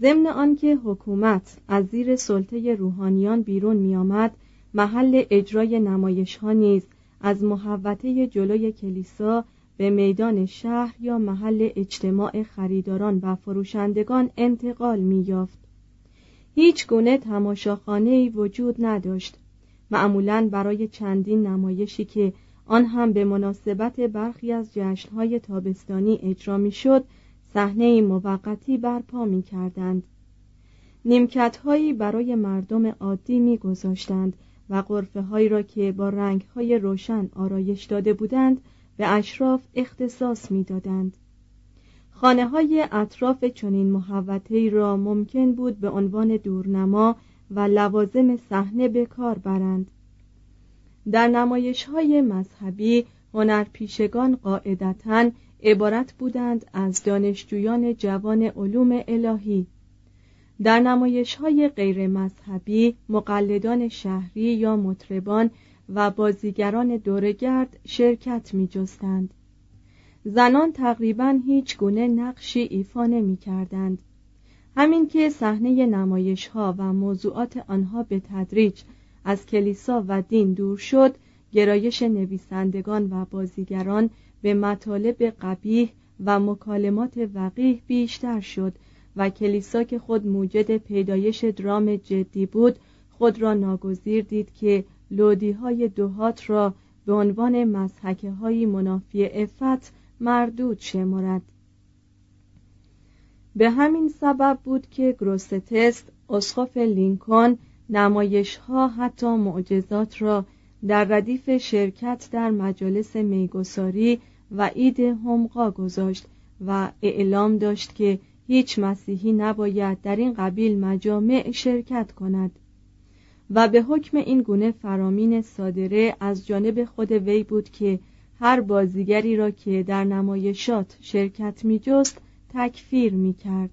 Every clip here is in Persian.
ضمن آنکه حکومت از زیر سلطه روحانیان بیرون می آمد محل اجرای نمایش ها نیز از محوطه جلوی کلیسا به میدان شهر یا محل اجتماع خریداران و فروشندگان انتقال می یافت. هیچ گونه تماشاخانه ای وجود نداشت. معمولا برای چندین نمایشی که آن هم به مناسبت برخی از جشنهای تابستانی اجرا می شد صحنه موقتی برپا می کردند. نیمکت هایی برای مردم عادی می گذاشتند و قرفه هایی را که با رنگ های روشن آرایش داده بودند به اشراف اختصاص می دادند. خانه های اطراف چنین محوطه را ممکن بود به عنوان دورنما و لوازم صحنه به کار برند. در نمایش های مذهبی هنرپیشگان قاعدتاً عبارت بودند از دانشجویان جوان علوم الهی در نمایش های غیر مذهبی مقلدان شهری یا مطربان و بازیگران دورگرد شرکت می جستند. زنان تقریبا هیچ گونه نقشی ایفا نمی کردند. همین که صحنه نمایش ها و موضوعات آنها به تدریج از کلیسا و دین دور شد گرایش نویسندگان و بازیگران به مطالب قبیح و مکالمات وقیح بیشتر شد و کلیسا که خود موجد پیدایش درام جدی بود خود را ناگزیر دید که لودی های دوهات را به عنوان مزحکه های منافی افت مردود شمارد. به همین سبب بود که گروستست اسقف لینکن نمایش ها حتی معجزات را در ردیف شرکت در مجالس میگساری و عید همقا گذاشت و اعلام داشت که هیچ مسیحی نباید در این قبیل مجامع شرکت کند و به حکم این گونه فرامین صادره از جانب خود وی بود که هر بازیگری را که در نمایشات شرکت می جست تکفیر می کرد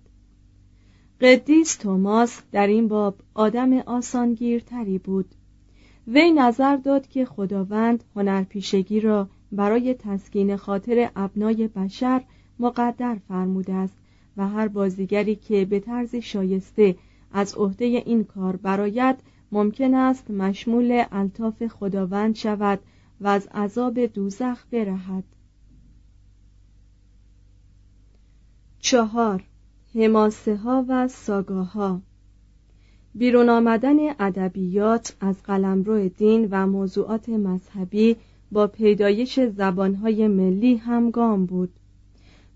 قدیس توماس در این باب آدم آسانگیرتری بود. وی نظر داد که خداوند هنرپیشگی را برای تسکین خاطر ابنای بشر مقدر فرموده است و هر بازیگری که به طرز شایسته از عهده این کار براید ممکن است مشمول الطاف خداوند شود و از عذاب دوزخ برهد. چهار. حماسه ها و ساگاه ها بیرون آمدن ادبیات از قلمرو دین و موضوعات مذهبی با پیدایش زبانهای ملی همگام بود.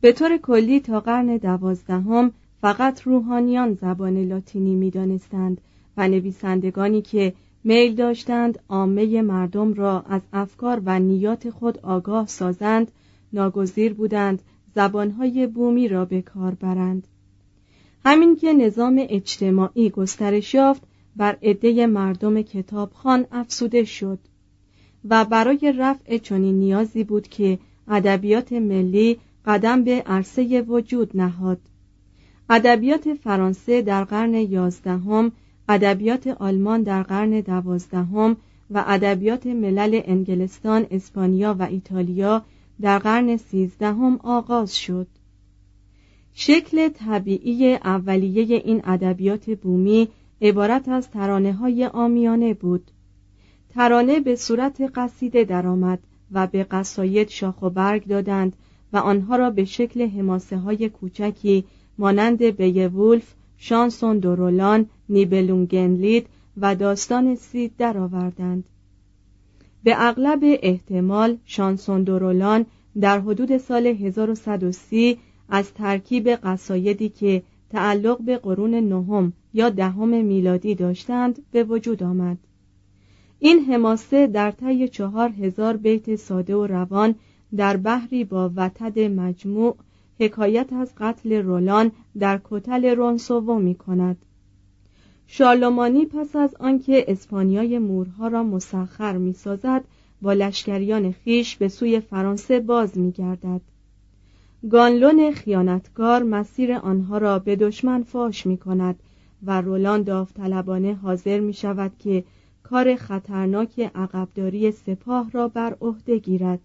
به طور کلی تا قرن دوازدهم فقط روحانیان زبان لاتینی می‌دانستند و نویسندگانی که میل داشتند عامه مردم را از افکار و نیات خود آگاه سازند ناگزیر بودند زبانهای بومی را به کار برند. همین که نظام اجتماعی گسترش یافت بر عده مردم کتابخان افسوده شد. و برای رفع چنین نیازی بود که ادبیات ملی قدم به عرصه وجود نهاد ادبیات فرانسه در قرن یازدهم ادبیات آلمان در قرن دوازدهم و ادبیات ملل انگلستان، اسپانیا و ایتالیا در قرن سیزدهم آغاز شد. شکل طبیعی اولیه این ادبیات بومی عبارت از ترانه های آمیانه بود. ترانه به صورت قصیده درآمد و به قصاید شاخ و برگ دادند و آنها را به شکل حماسه های کوچکی مانند بیولف، شانسون دورولان، نیبلونگنلید و داستان سید درآوردند. به اغلب احتمال شانسون دورولان در حدود سال 1130 از ترکیب قصایدی که تعلق به قرون نهم یا دهم میلادی داشتند به وجود آمد. این حماسه در طی چهار هزار بیت ساده و روان در بحری با وتد مجموع حکایت از قتل رولان در کتل رونسوو می کند شارلمانی پس از آنکه اسپانیای مورها را مسخر می سازد با لشکریان خیش به سوی فرانسه باز می گردد گانلون خیانتکار مسیر آنها را به دشمن فاش می کند و رولان داوطلبانه حاضر می شود که کار خطرناک عقبداری سپاه را بر عهده گیرد.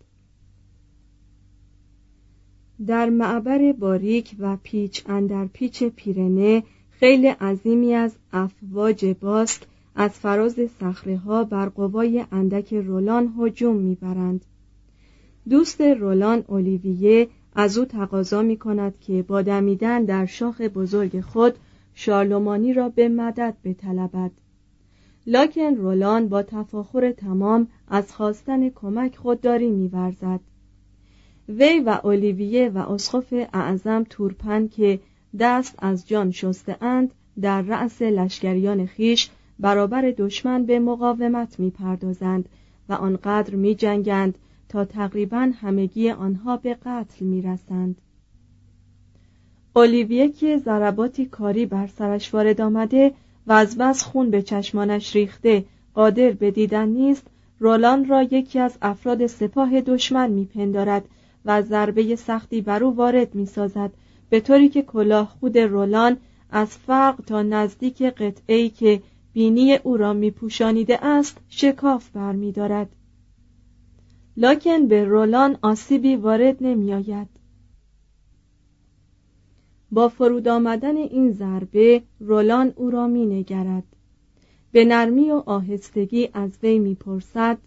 در معبر باریک و پیچ اندر پیچ پیرنه خیلی عظیمی از افواج باسک از فراز صخره ها بر قوای اندک رولان هجوم می‌برند. دوست رولان اولیویه از او تقاضا می کند که با دمیدن در شاخ بزرگ خود شارلومانی را به مدد بطلبد. لاکن رولان با تفاخر تمام از خواستن کمک خودداری میورزد وی و اولیویه و اسقف اعظم تورپن که دست از جان شسته اند در رأس لشکریان خیش برابر دشمن به مقاومت می پردازند و آنقدر می جنگند تا تقریبا همگی آنها به قتل می رسند. اولیویه که ضرباتی کاری بر سرش وارد آمده و از بس خون به چشمانش ریخته قادر به دیدن نیست رولان را یکی از افراد سپاه دشمن میپندارد و ضربه سختی بر او وارد می‌سازد به طوری که کلاه خود رولان از فرق تا نزدیک قطعی که بینی او را میپوشانیده است شکاف برمیدارد. لاکن به رولان آسیبی وارد نمیآید. با فرود آمدن این ضربه رولان او را می نگرد. به نرمی و آهستگی از وی می‌پرسد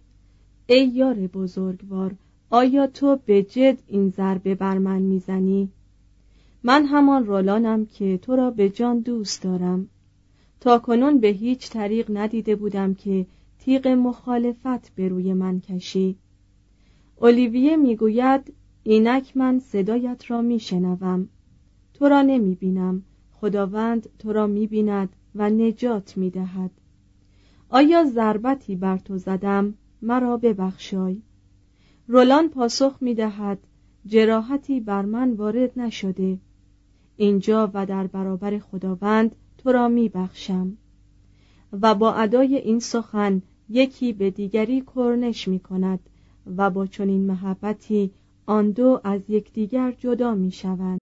ای یار بزرگوار آیا تو به جد این ضربه بر من می‌زنی؟ من همان رولانم که تو را به جان دوست دارم تا کنون به هیچ طریق ندیده بودم که تیغ مخالفت به روی من کشی اولیویه می‌گوید اینک من صدایت را میشنوم تو را نمی بینم خداوند تو را می بیند و نجات می دهد آیا ضربتی بر تو زدم؟ مرا ببخشای. رولان پاسخ می دهد جراحتی بر من وارد نشده. اینجا و در برابر خداوند تو را می بخشم و با ادای این سخن یکی به دیگری کرنش می کند و با چنین محبتی آن دو از یکدیگر جدا می شوند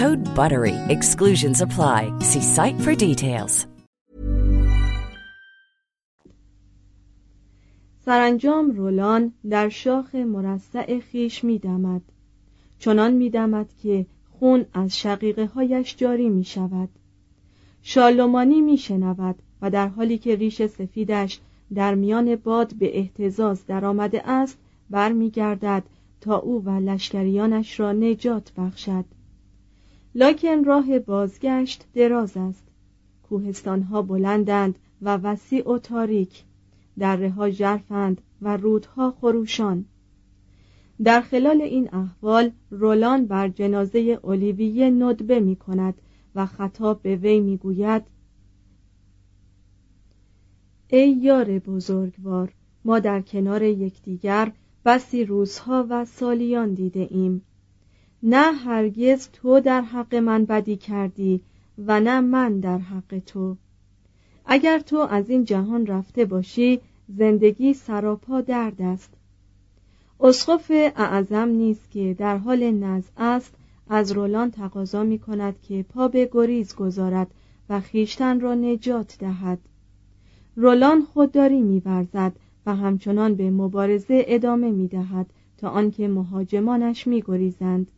Code BUTTERY. Exclusions apply. See site for details. سرانجام رولان در شاخ مرصع خیش میدمد چنان میدمد که خون از شقیقه هایش جاری می شود شالومانی می شنود و در حالی که ریش سفیدش در میان باد به احتزاز درآمده است برمیگردد تا او و لشکریانش را نجات بخشد لکن راه بازگشت دراز است. کوهستانها بلندند و وسیع و تاریک. دره ها ژرفند و رودها خروشان. در خلال این احوال رولان بر جنازه اولیویه ندبه می کند و خطاب به وی می گوید ای یار بزرگوار ما در کنار یکدیگر بسی روزها و سالیان دیده ایم. نه هرگز تو در حق من بدی کردی و نه من در حق تو. اگر تو از این جهان رفته باشی زندگی سراپا درد است. اسقف اعظم نیست که در حال نزع است از رولان تقاضا می کند که پا به گریز گذارد و خیشتن را نجات دهد. رولان خودداری میورزد و همچنان به مبارزه ادامه می دهد تا آنکه مهاجمانش می گریزند.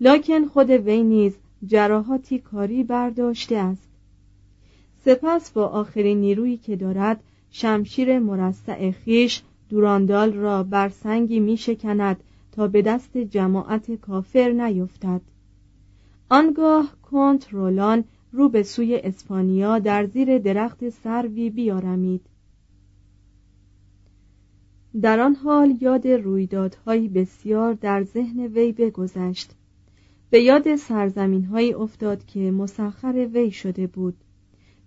لکن خود وی نیز جراحاتی کاری برداشته است. سپس با آخرین نیرویی که دارد شمشیر مرصع خیش دوراندال را بر سنگی می شکند تا به دست جماعت کافر نیفتد. آنگاه کنت رولان رو به سوی اسپانیا در زیر درخت سروی بیارمید. در آن حال یاد رویدادهایی بسیار در ذهن وی بگذشت. به یاد سرزمین هایی افتاد که مسخر وی شده بود.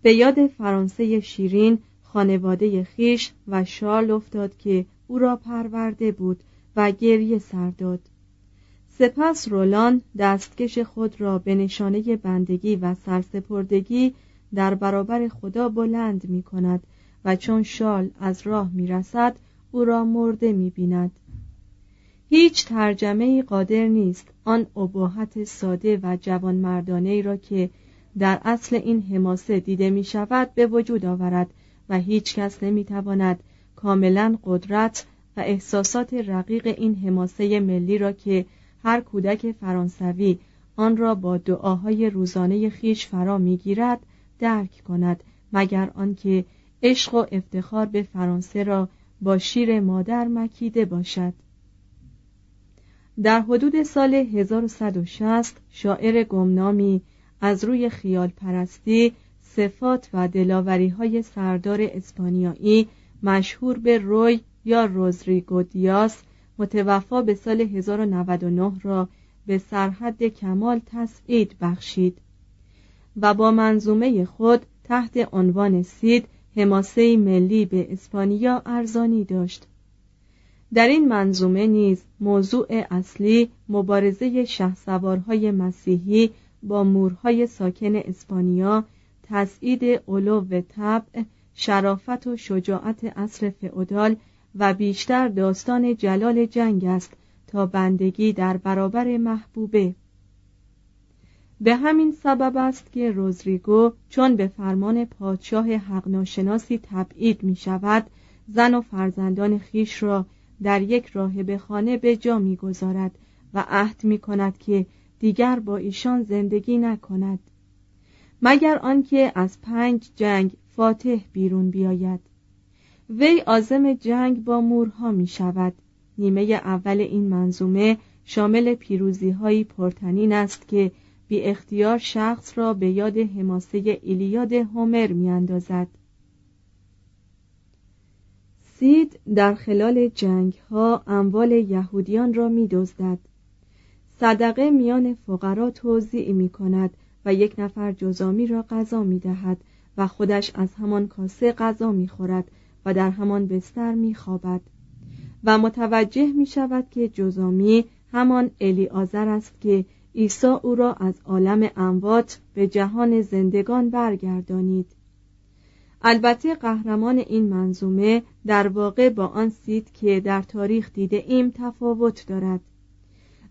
به یاد فرانسه شیرین خانواده خیش و شارل افتاد که او را پرورده بود و گریه سر داد. سپس رولان دستکش خود را به نشانه بندگی و سرسپردگی در برابر خدا بلند می کند و چون شال از راه می رسد او را مرده می بیند هیچ ترجمه قادر نیست آن اباحت ساده و جوان مردانه را که در اصل این حماسه دیده می شود به وجود آورد و هیچ کس نمی تواند کاملا قدرت و احساسات رقیق این حماسه ملی را که هر کودک فرانسوی آن را با دعاهای روزانه خیش فرا می‌گیرد درک کند مگر آنکه عشق و افتخار به فرانسه را با شیر مادر مکیده باشد. در حدود سال 1160 شاعر گمنامی از روی خیال پرستی صفات و دلاوری های سردار اسپانیایی مشهور به روی یا روزریگو دیاس متوفا به سال 1099 را به سرحد کمال تسعید بخشید و با منظومه خود تحت عنوان سید حماسه ملی به اسپانیا ارزانی داشت. در این منظومه نیز موضوع اصلی مبارزه شهسوارهای مسیحی با مورهای ساکن اسپانیا تسعید علو طبع شرافت و شجاعت اصر فئودال و بیشتر داستان جلال جنگ است تا بندگی در برابر محبوبه. به همین سبب است که روزریگو چون به فرمان پادشاه حقناشناسی تبعید می شود زن و فرزندان خیش را در یک راهب خانه به جا می‌گذارد و عهد می کند که دیگر با ایشان زندگی نکند. مگر آنکه از پنج جنگ فاتح بیرون بیاید. وی عازم جنگ با مورها می شود نیمه اول این منظومه شامل پیروزی هایی پرتنین است که بی اختیار شخص را به یاد حماسه ایلیاد هومر می اندازد. سید در خلال جنگ ها اموال یهودیان را می دزدد. صدقه میان فقرا توضیع می کند و یک نفر جزامی را غذا می دهد و خودش از همان کاسه غذا می خورد و در همان بستر می خوابد و متوجه می شود که جزامی همان الی آزر است که عیسی او را از عالم اموات به جهان زندگان برگردانید البته قهرمان این منظومه در واقع با آن سید که در تاریخ دیده ایم تفاوت دارد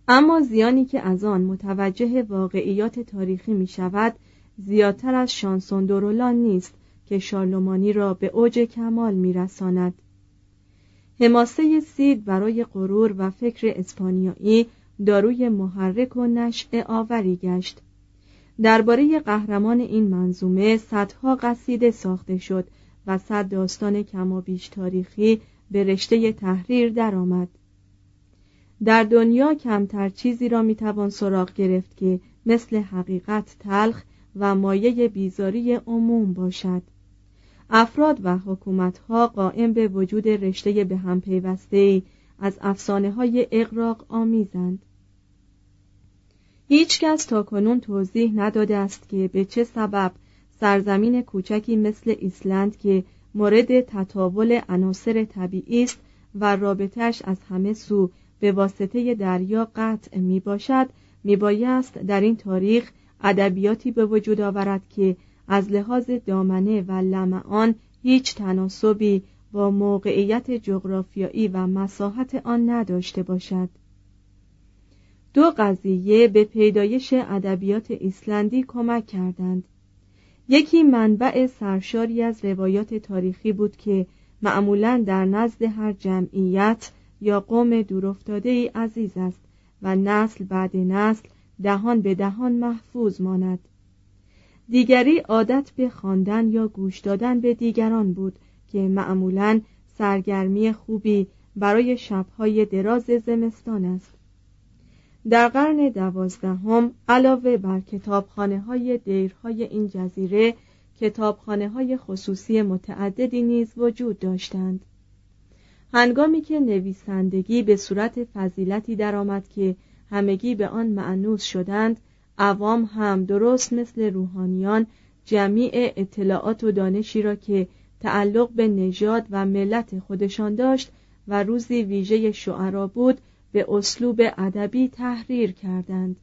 اما زیانی که از آن متوجه واقعیات تاریخی می شود زیادتر از شانسون دورولان نیست که شارلومانی را به اوج کمال می رساند. حماسه سید برای غرور و فکر اسپانیایی داروی محرک و نشع آوری گشت درباره قهرمان این منظومه صدها قصیده ساخته شد و صد داستان کمابیش تاریخی به رشته تحریر درآمد. در دنیا کمتر چیزی را می‌توان سراغ گرفت که مثل حقیقت تلخ و مایه بیزاری عموم باشد افراد و حکومتها قائم به وجود رشته به هم پیوسته از افسانه های اقراق آمیزند هیچکس تا کنون توضیح نداده است که به چه سبب سرزمین کوچکی مثل ایسلند که مورد تطاول عناصر طبیعی است و رابطهش از همه سو به واسطه دریا قطع می باشد می بایست در این تاریخ ادبیاتی به وجود آورد که از لحاظ دامنه و لمعان هیچ تناسبی با موقعیت جغرافیایی و مساحت آن نداشته باشد. دو قضیه به پیدایش ادبیات ایسلندی کمک کردند. یکی منبع سرشاری از روایات تاریخی بود که معمولا در نزد هر جمعیت یا قوم دورافتاده ای عزیز است و نسل بعد نسل دهان به دهان محفوظ ماند. دیگری عادت به خواندن یا گوش دادن به دیگران بود که معمولا سرگرمی خوبی برای شبهای دراز زمستان است. در قرن دوازدهم علاوه بر کتابخانه های دیرهای این جزیره کتابخانه های خصوصی متعددی نیز وجود داشتند. هنگامی که نویسندگی به صورت فضیلتی درآمد که همگی به آن معنوس شدند عوام هم درست مثل روحانیان جمیع اطلاعات و دانشی را که تعلق به نژاد و ملت خودشان داشت و روزی ویژه شعرا بود به اسلوب ادبی تحریر کردند.